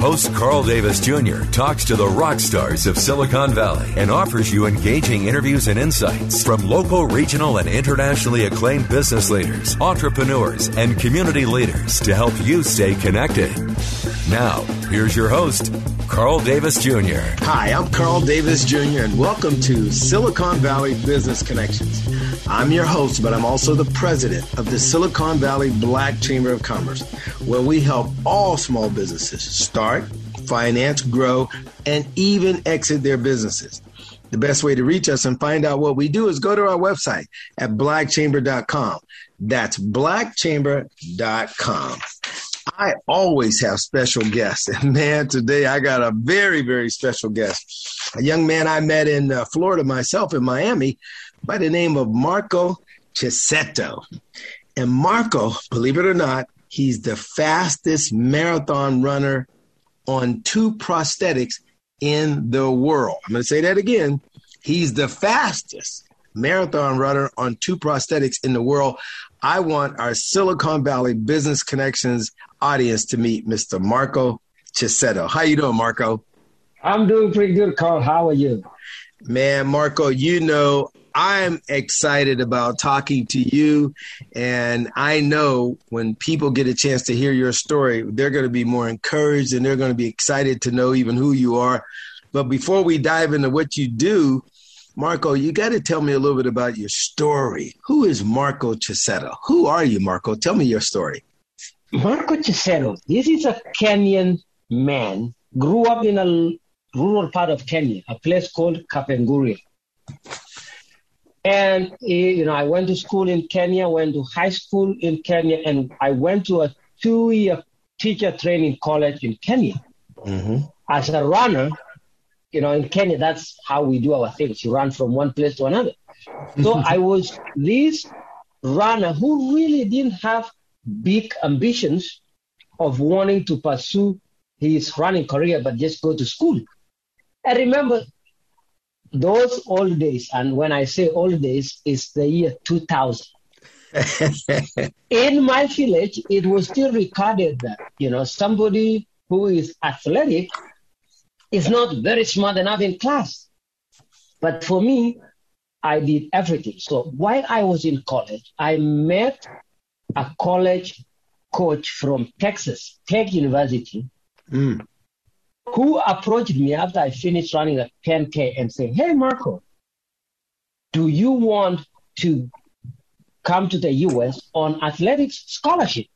Host Carl Davis Jr. talks to the rock stars of Silicon Valley and offers you engaging interviews and insights from local, regional, and internationally acclaimed business leaders, entrepreneurs, and community leaders to help you stay connected. Now, here's your host, Carl Davis Jr. Hi, I'm Carl Davis Jr., and welcome to Silicon Valley Business Connections. I'm your host, but I'm also the president of the Silicon Valley Black Chamber of Commerce, where we help all small businesses start, finance, grow, and even exit their businesses. The best way to reach us and find out what we do is go to our website at blackchamber.com. That's blackchamber.com. I always have special guests. And man, today I got a very, very special guest. A young man I met in uh, Florida myself in Miami by the name of Marko Cheseto. And Marco, believe it or not, he's the fastest marathon runner on two prosthetics in the world. I'm going to say that again. He's the fastest marathon runner on two prosthetics in the world. I want our Silicon Valley Business Connections audience to meet Mr. Marko Cheseto. How you doing, Marco? I'm doing pretty good, Carl. How are you? Man, Marco, you know, I'm excited about talking to you. And I know when people get a chance to hear your story, they're going to be more encouraged and they're going to be excited to know even who you are. But before we dive into what you do, Marco, you got to tell me a little bit about your story. Who is Marko Cheseto? Who are you, Marco? Tell me your story. Marko Cheseto, this is a Kenyan man, grew up in a rural part of Kenya, a place called Kapenguria. And, eh, you know, I went to school in Kenya, went to high school in Kenya, and I went to a two year teacher training college in Kenya. Mm-hmm. As a runner, you know, in Kenya, that's how we do our things. You run from one place to another. So I was this runner who really didn't have big ambitions of wanting to pursue his running career, but just go to school. I remember those old days, and when I say old days, it's the year 2000. in my village, it was still recorded that, you know, somebody who is athletic is not very smart enough in class. But for me, I did everything. So while I was in college, I met a college coach from Texas Tech University mm. Who approached me after I finished running a 10K and said, Hey, Marco, do you want to come to the US on athletics scholarship?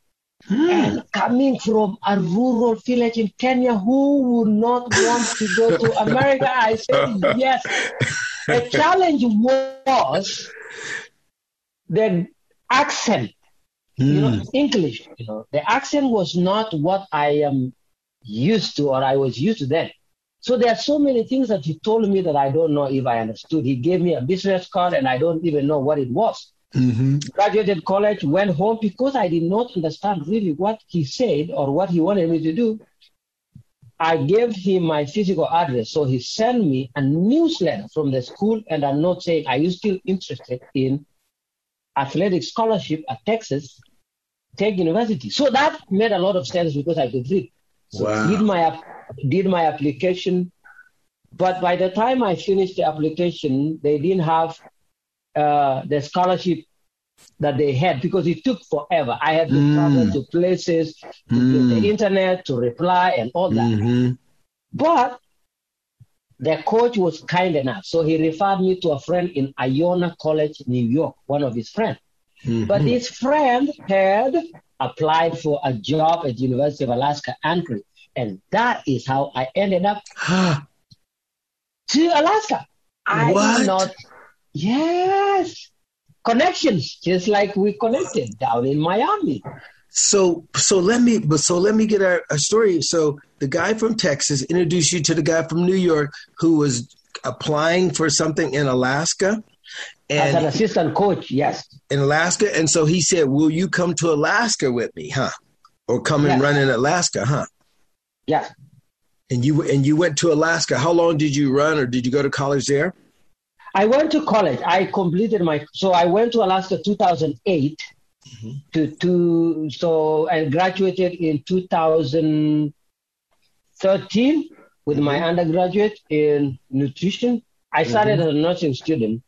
Mm. And coming from a rural village in Kenya, who would not want to go to America? I said yes. The challenge was the accent Mm. You know, hmm. English, you know, the accent was not what I am used to or I was used to then. So there are so many things that he told me that I don't know if I understood. He gave me a business card and I don't even know what it was. Mm-hmm. Graduated college, went home because I did not understand really what he said or what he wanted me to do. I gave him my physical address, so he sent me a newsletter from the school and a note saying, "Are you still interested in athletic scholarship at Texas Tech University. So that made a lot of sense because I could read. So wow. did my did my application, but by the time I finished the application, they didn't have uh, the scholarship that they had because it took forever. I had to mm. travel to places, to mm. the internet, to reply, and all that. Mm-hmm. But the coach was kind enough. So he referred me to a friend in Iona College, New York, one of his friends. Mm-hmm. But his friend had applied for a job at University of Alaska Anchorage. And that is how I ended up to Alaska. I what? did not, yes, connections, just like we connected down in Miami. So, so let me, but so let me get our, a story. So the guy from Texas introduced you to the guy from New York who was applying for something in Alaska. And As an assistant coach, yes. In Alaska. And so he said, Will you come to Alaska with me, huh? Or come and yes. run in Alaska, huh? Yes. And you and you went to Alaska. How long did you run or did you go to college there? I went to college. I completed my so I went to Alaska 2008 mm-hmm. to to so I graduated in 2013 with mm-hmm. my undergraduate in nutrition. I started mm-hmm. as a nursing student,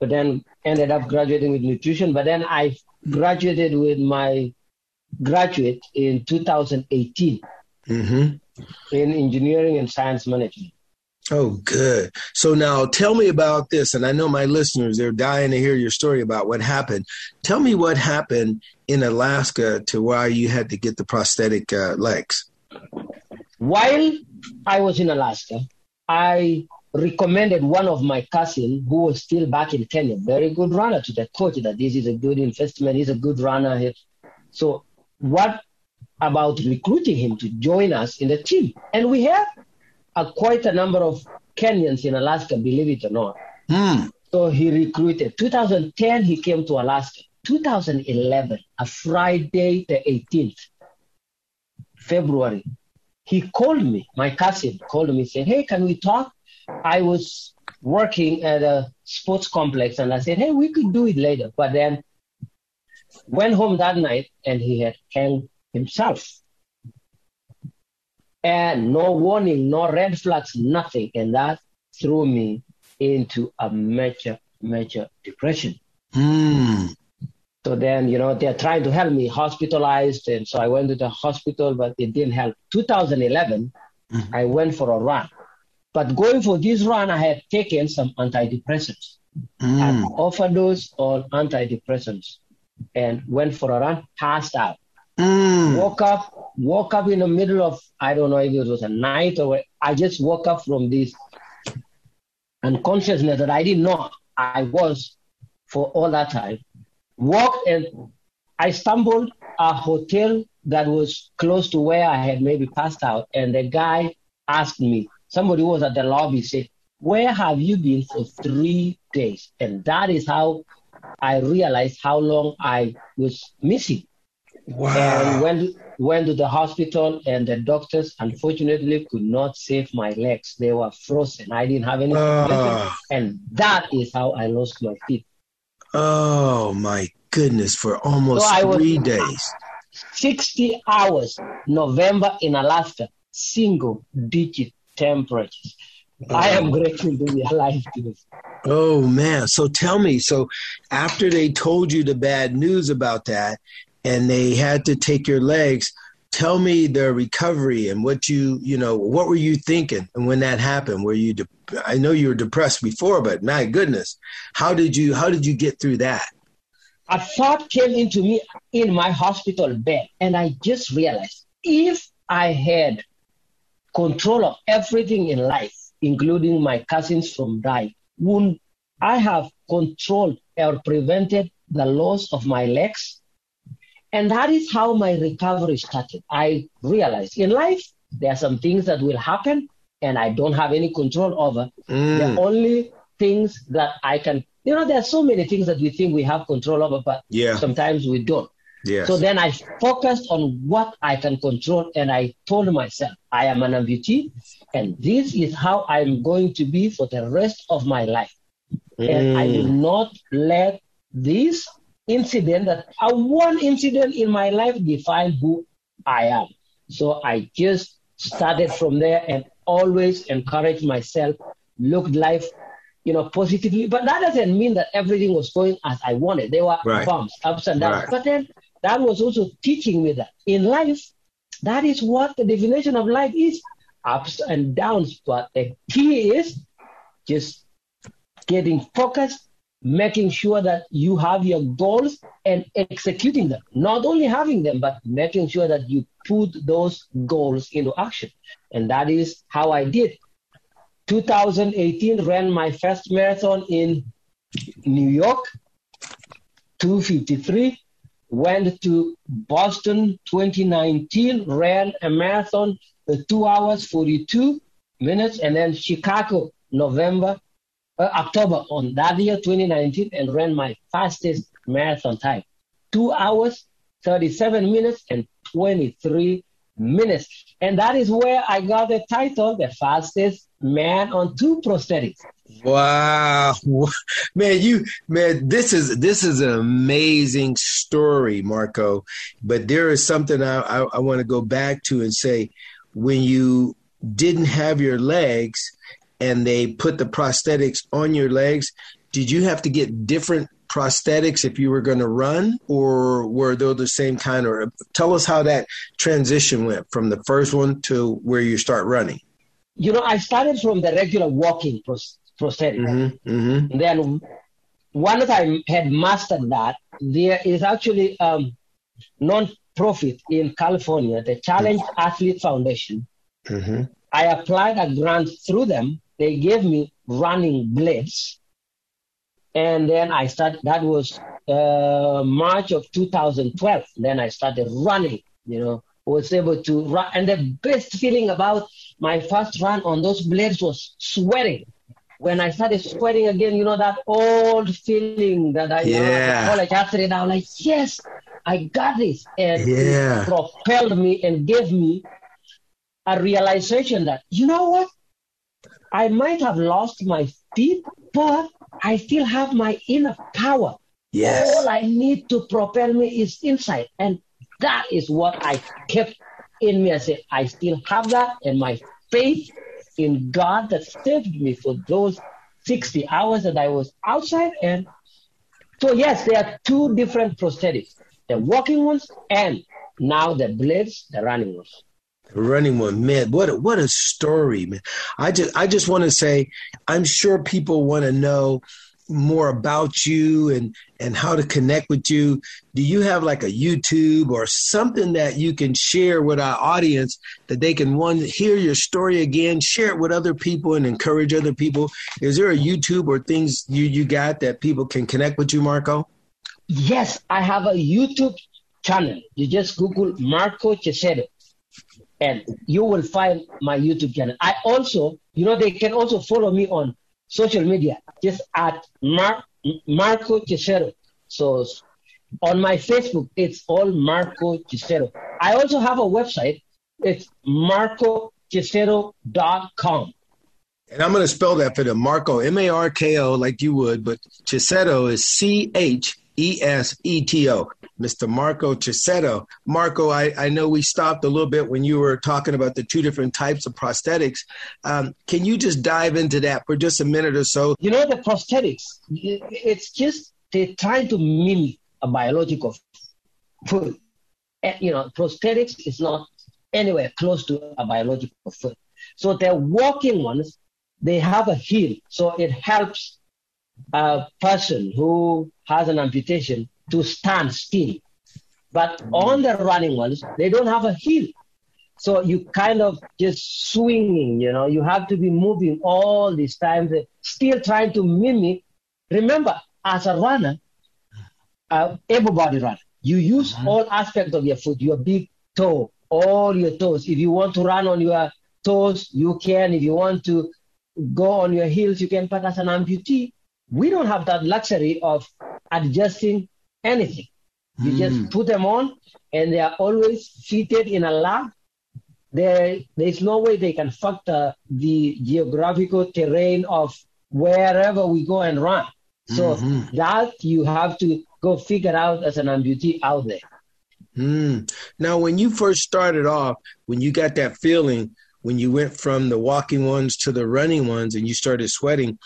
but then ended up graduating with nutrition. But then I graduated with my graduate in 2018 mm-hmm. in engineering and science management. Oh, good. So now tell me about this. And I know my listeners, they're dying to hear your story about what happened. Tell me what happened in Alaska to why you had to get the prosthetic uh, legs. While I was in Alaska, I recommended one of my cousin who was still back in Kenya, very good runner, to the coach that this is a good investment. He's a good runner. here. So what about recruiting him to join us in the team? And we have a, quite a number of Kenyans in Alaska, believe it or not. Mm. So he recruited. 2010, he came to Alaska. 2011, a Friday, the 18th, February, he called me. My cousin called me, said, "Hey, can we talk?" I was working at a sports complex, and I said, "Hey, we could do it later." But then went home that night, and he had hanged himself and no warning, no red flags, nothing. And that threw me into a major, major depression. Mm. So then, you know, they're trying to help me, hospitalized. And so I went to the hospital, but it didn't help. 2011, mm-hmm. I went for a run. But going for this run, I had taken some antidepressants. Mm. I overdosed on antidepressants and went for a run, passed out. Mm. Woke up, woke up in the middle of I don't know if it was a night or what. I just woke up from this unconsciousness that I didn't know I was for all that time. Walked and I stumbled a hotel that was close to where I had maybe passed out, and the guy asked me. Somebody was at the lobby said, "Where have you been for three days?" And that is how I realized how long I was missing. Wow. And went went to the hospital, and the doctors unfortunately could not save my legs. They were frozen. I didn't have any, uh, and that is how I lost my feet. Oh my goodness! For almost so three days. Sixty hours, November in Alaska, single digit temperatures. Oh. I am grateful to be alive today. Oh man! So tell me. So after they told you the bad news about that, and they had to take your legs tell me the recovery and what you you know what were you thinking and when that happened were you de- i know you were depressed before but my goodness how did you how did you get through that a thought came into me in my hospital bed and i just realized if i had control of everything in life including my cousins from dying would i have controlled or prevented the loss of my legs and that is how my recovery started. I realized in life, there are some things that will happen and I don't have any control over. Mm. The only things that I can, you know, there are so many things that we think we have control over, but yeah. sometimes we don't. Yes. So then I focused on what I can control and I told myself, I am an amputee and this is how I'm going to be for the rest of my life. Mm. And I will mm. not let this incident that a one incident in my life define who I am. So I just started from there and always encouraged myself, looked life, you know, positively. But that doesn't mean that everything was going as I wanted. There were right. bumps, ups and downs. Right. But then that was also teaching me that in life, that is what the definition of life is. ups and downs, but the key is just getting focused, making sure that you have your goals and executing them. Not only having them, but making sure that you put those goals into action. And that is how I did. 2018 ran my first marathon in New York, 253. Went to Boston 2019, ran a marathon, uh, two hours 42 minutes, and then Chicago, November, uh, October on that year 2019, and ran my fastest marathon time, two hours 37 minutes and 23 minutes. And that is where I got the title, the fastest man on two prosthetics. Wow, man, you man, this is this is an amazing story, Marco. But there is something I, I, I want to go back to and say, when you didn't have your legs and they put the prosthetics on your legs, did you have to get different prosthetics if you were going to run, or were they the same kind? Or tell us how that transition went from the first one to where you start running. You know, I started from the regular walking prosthetic. Mm-hmm, mm-hmm. Then once I had mastered that, there is actually um, non-profit in California, the Challenge mm-hmm. Athlete Foundation. Mm-hmm. I applied a grant through them. They gave me running blades and then I started, that was uh, March of 2012. Then I started running, you know, was able to run. And the best feeling about my first run on those blades was sweating. When I started sweating again, you know, that old feeling that I yeah. college athlete, I was like, yes, I got this. And yeah. it propelled me and gave me a realization that, you know what? I might have lost my feet, but I still have my inner power. Yes. All I need to propel me is inside. And that is what I kept in me. I said, I still have that and my faith in God that saved me for those 60 hours that I was outside. And so, yes, there are two different prosthetics the walking ones and now the blades, the running ones running one man what a, what a story man i just i just want to say i'm sure people want to know more about you and and how to connect with you. Do you have like a youtube or something that you can share with our audience that they can one hear your story again share it with other people and encourage other people? Is there a youtube or things you you got that people can connect with you marco? Yes i have a youtube channel. You just google marko Cheseto and you will find my YouTube channel. I also, you know, they can also follow me on social media, just at Mar- Marko Cheseto. So on my Facebook, it's all Marko Cheseto. I also have a website. It's markocheseto.com. And I'm going to spell that for them. Marco, M A R K O, like you would, but Chisedo is C H E S E T O. Mr. Marko Cheseto. Marco, I, I know we stopped a little bit when you were talking about the two different types of prosthetics. Um, can you just dive into that for just a minute or so? You know, the prosthetics, it's just they're trying to mimic a biological foot. You know, prosthetics is not anywhere close to a biological foot. So the walking ones, they have a heel. So it helps a person who has an amputation to stand still. But on the running ones, they don't have a heel. So you kind of just swinging, you know, you have to be moving all these times, still trying to mimic. Remember, as a runner, uh, able body runner, you use mm-hmm. all aspects of your foot, your big toe, all your toes. If you want to run on your toes, you can. If you want to go on your heels, you can. But as an amputee, we don't have that luxury of adjusting anything. You mm. just put them on, and they are always fitted in a lab. There, there's no way they can factor the geographical terrain of wherever we go and run. So mm-hmm. that you have to go figure out as an amputee out there. Mm. Now, when you first started off, when you got that feeling, when you went from the walking ones to the running ones, and you started sweating,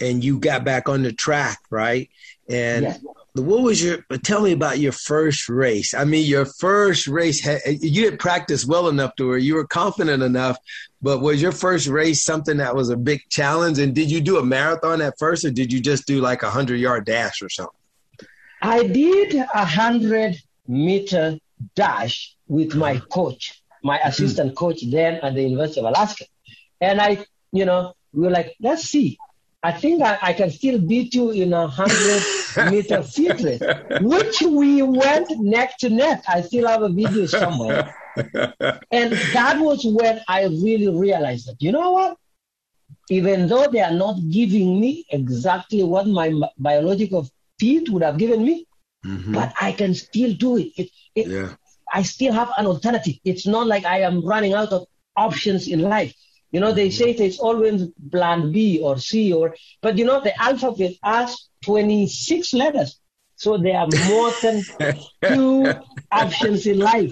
and you got back on the track, right? And what was your tell me about your first race. I mean your first race you didn't practice well enough to where you were confident enough but was your first race something that was a big challenge? And did you do a marathon at first or did you just do like a hundred yard dash or something? I did a hundred meter dash with my coach my assistant coach then at the university of alaska. And i you know we were like let's see I think I, I, can still beat you in a hundred meter feet race, which we went neck to neck. I still have a video somewhere. and that was when I really realized that, you know what? Even though they are not giving me exactly what my biological feet would have given me, mm-hmm. but I can still do it. it, it yeah. I still have an alternative. It's not like I am running out of options in life. You know, they say there's always plan B or C or, but you know, the alphabet has 26 letters. So there are more than two options in life.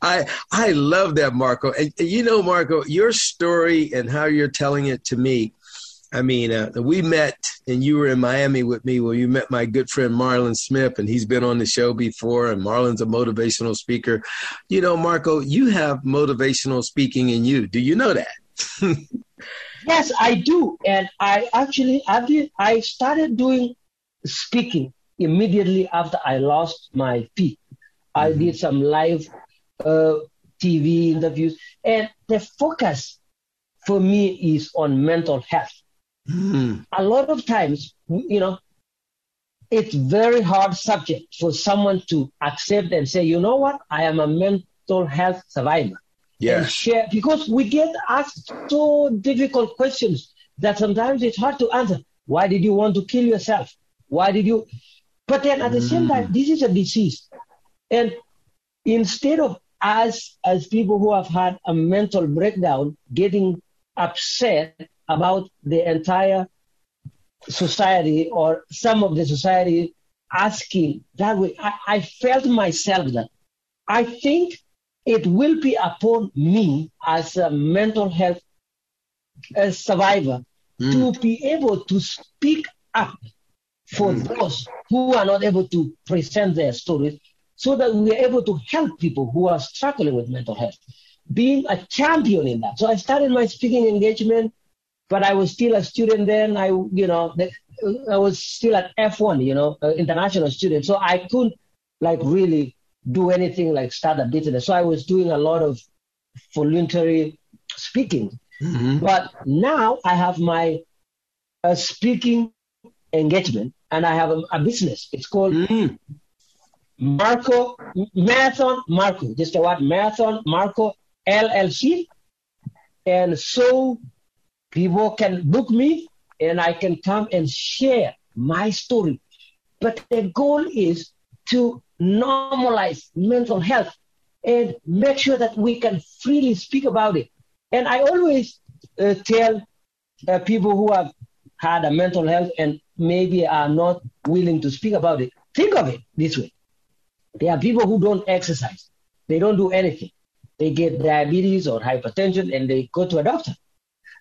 I I love that, Marco. And, and you know, Marco, your story and how you're telling it to me I mean, uh, we met, and you were in Miami with me when you met my good friend Marlon Smith, and he's been on the show before. And Marlon's a motivational speaker. You know, Marco, you have motivational speaking in you. Do you know that? yes, I do, and I actually I did. I started doing speaking immediately after I lost my feet. Mm-hmm. I did some live uh, TV interviews, and the focus for me is on mental health Mm. A lot of times, you know, it's very hard subject for someone to accept and say, you know what, I am a mental health survivor. Yeah. share because we get asked so difficult questions that sometimes it's hard to answer. Why did you want to kill yourself? Why did you? But then at the mm. same time, this is a disease. And instead of us as people who have had a mental breakdown getting upset about the entire society or some of the society asking that way. I, I felt myself that I think it will be upon me as a mental health a survivor mm. to be able to speak up for mm. those who are not able to present their stories so that we are able to help people who are struggling with mental health being a champion in that so i started my speaking engagement but I was still a student then. I, you know, I was still at F1, you know, international student. So I couldn't like really do anything like start a business. So I was doing a lot of voluntary speaking. Mm-hmm. But now I have my uh, speaking engagement and I have a, a business. It's called mm-hmm. Marco Marathon Marko. Just a word, Marathon Marko LLC. And so People can book me and I can come and share my story. But the goal is to normalize mental health and make sure that we can freely speak about it. And I always uh, tell uh, people who have had a mental health and maybe are not willing to speak about it, think of it this way. There are people who don't exercise. They don't do anything. They get diabetes or hypertension and they go to a doctor.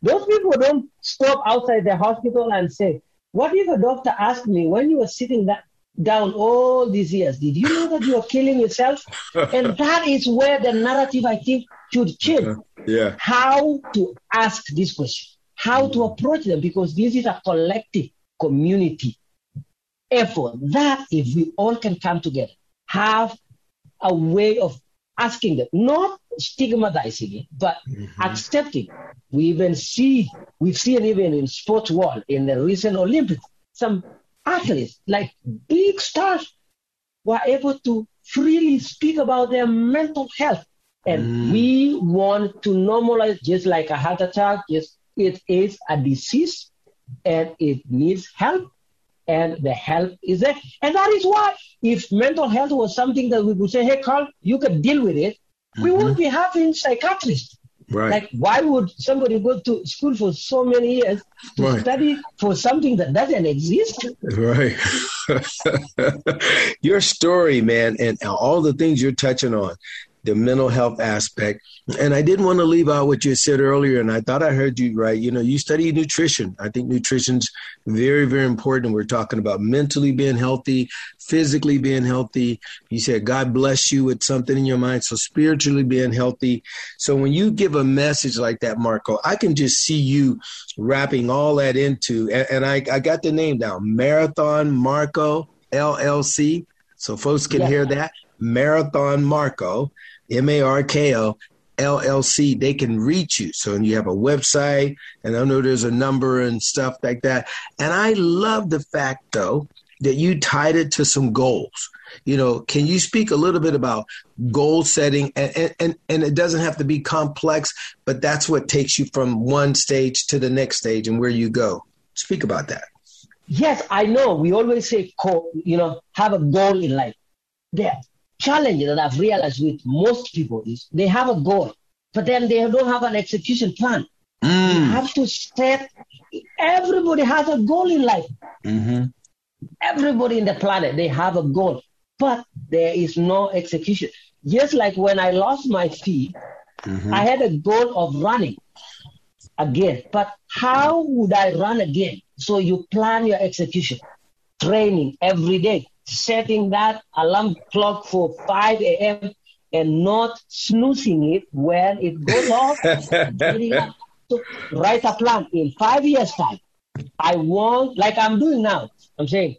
Those people don't stop outside the hospital and say, what if a doctor asked me when you were sitting that down all these years, did you know that you are killing yourself? and that is where the narrative, I think, should change. Uh-huh. Yeah. How to ask this question, how to mm-hmm. approach them, because this is a collective community effort that if we all can come together, have a way of asking them, not stigmatizing it, but mm-hmm. accepting. We even see, we've seen even in sports world, in the recent Olympics, some athletes, like big stars, were able to freely speak about their mental health. And mm. we want to normalize just like a heart attack, just it is a disease and it needs help and the help is there. And that is why if mental health was something that we would say, hey, Carl, you can deal with it, mm-hmm. we wouldn't be having psychiatrists. Right. Like, why would somebody go to school for so many years to right. study for something that doesn't exist? Right. Your story, man, and all the things you're touching on, the mental health aspect. And I didn't want to leave out what you said earlier, and I thought I heard you right. You know, you study nutrition. I think nutrition's very, very important. We're talking about mentally being healthy, physically being healthy. You said God bless you with something in your mind, so spiritually being healthy. So when you give a message like that, Marco, I can just see you wrapping all that into, and, and I, I got the name down, Marathon Marko LLC. So folks can yeah. hear that. Marathon Marko, M A R K O LLC, they can reach you. So you have a website, and I know there's a number and stuff like that. And I love the fact, though, that you tied it to some goals. You know, can you speak a little bit about goal setting? And, and, and it doesn't have to be complex, but that's what takes you from one stage to the next stage and where you go. Speak about that. Yes, I know. We always say, you know, have a goal in life. The challenge that I've realized with most people is they have a goal, but then they don't have an execution plan. Mm. You have to set. Everybody has a goal in life. Mm-hmm. Everybody in the planet they have a goal, but there is no execution. Just like when I lost my feet, mm-hmm. I had a goal of running again. But how would I run again? So you plan your execution, training every day, setting that alarm clock for 5 a.m. and not snoozing it when it goes off. so write a plan in five years' time. I want, like I'm doing now, I'm saying,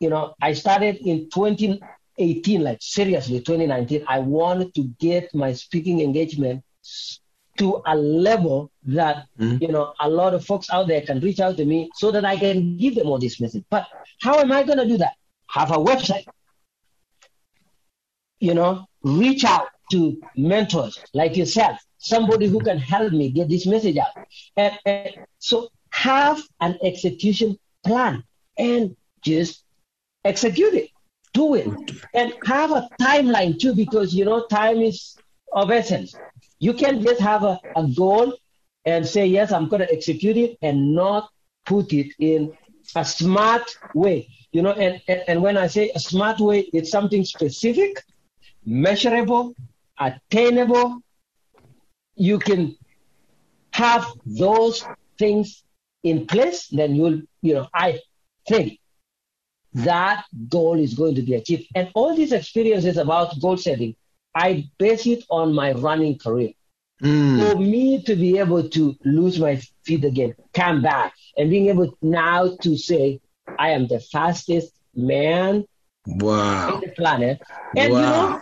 you know, I started in 2018, like seriously, 2019. I wanted to get my speaking engagement to a level that mm-hmm. you know a lot of folks out there can reach out to me so that I can give them all this message. But how am I going to do that? Have a website. You know, reach out to mentors like yourself, somebody who can help me get this message out. And, and so have an execution plan and just execute it. Do it. And have a timeline too, because you know, time is of essence. You can just have a, a goal and say, yes, I'm going to execute it and not put it in a smart way. You know, and, and, and when I say a smart way, it's something specific, measurable, attainable. You can have those things in place, then you'll, you know, I think that goal is going to be achieved. And all these experiences about goal setting I base it on my running career. Mm. For me to be able to lose my feet again, come back, and being able now to say, I am the fastest man wow. in the planet. And wow. you know,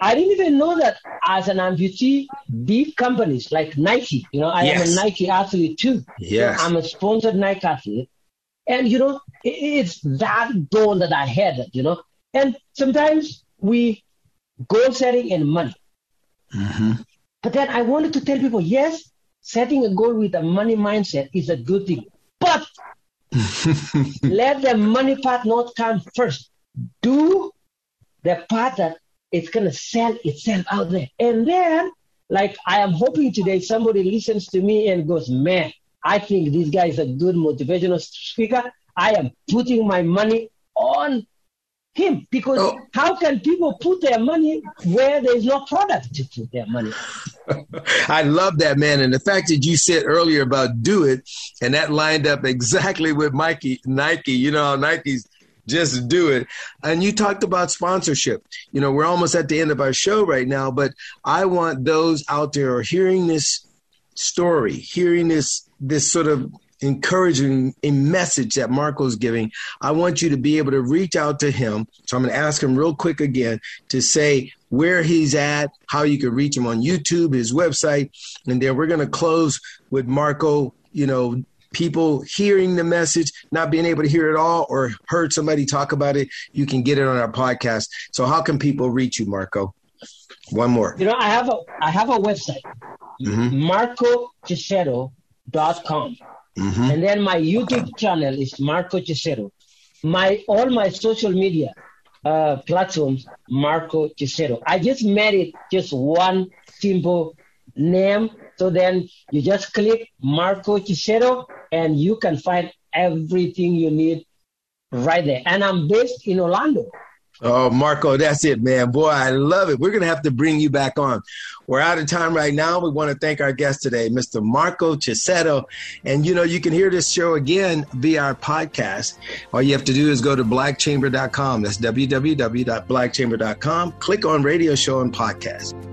I didn't even know that as an amputee, big companies like Nike, you know, I yes. am a Nike athlete too. Yes. So I'm a sponsored Nike athlete. And you know, it's that goal that I had, you know. And sometimes we goal setting and money. Mm-hmm. But then I wanted to tell people, yes, setting a goal with a money mindset is a good thing, but let the money part not come first. Do the part that it's going to sell itself out there. And then, like I am hoping today, somebody listens to me and goes, man, I think this guy is a good motivational speaker. I am putting my money on him because oh. how can people put their money where there's no product to put their money? I love that man, and the fact that you said earlier about do it, and that lined up exactly with Mikey Nike. You know, Nike's just do it. And you talked about sponsorship. You know, we're almost at the end of our show right now, but I want those out there are hearing this story, hearing this this sort of encouraging a message that Marco's giving, I want you to be able to reach out to him. So I'm going to ask him real quick again to say where he's at, how you can reach him on YouTube, his website, and then we're going to close with Marco, you know, people hearing the message, not being able to hear it all or heard somebody talk about it, you can get it on our podcast. So how can people reach you, Marco? One more. You know, I have a I have a website, mm-hmm. markocheseto.com. Mm-hmm. And then my YouTube channel is Marko Cheseto. My all my social media uh, platforms, Marko Cheseto. I just made it just one simple name. So then you just click Marko Cheseto and you can find everything you need right there. And I'm based in Orlando. Oh, Marco, that's it, man. Boy, I love it. We're going to have to bring you back on. We're out of time right now. We want to thank our guest today, Mr. Marko Cheseto. And, you know, you can hear this show again via our podcast. All you have to do is go to blackchamber.com. That's www.blackchamber.com. Click on radio show and podcast.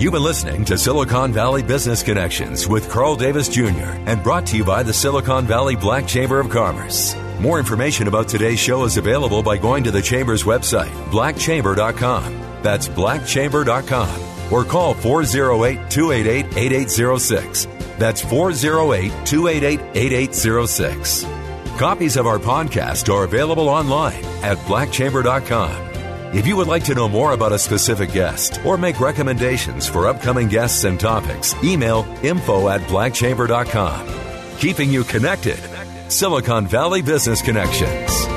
You've been listening to Silicon Valley Business Connections with Carl Davis Jr. and brought to you by the Silicon Valley Black Chamber of Commerce. More information about today's show is available by going to the Chamber's website, blackchamber.com. That's blackchamber.com. Or call 408 288 8806. That's 408 288 8806. Copies of our podcast are available online at blackchamber.com. If you would like to know more about a specific guest or make recommendations for upcoming guests and topics, email info at blackchamber.com. Keeping you connected. Silicon Valley Business Connections.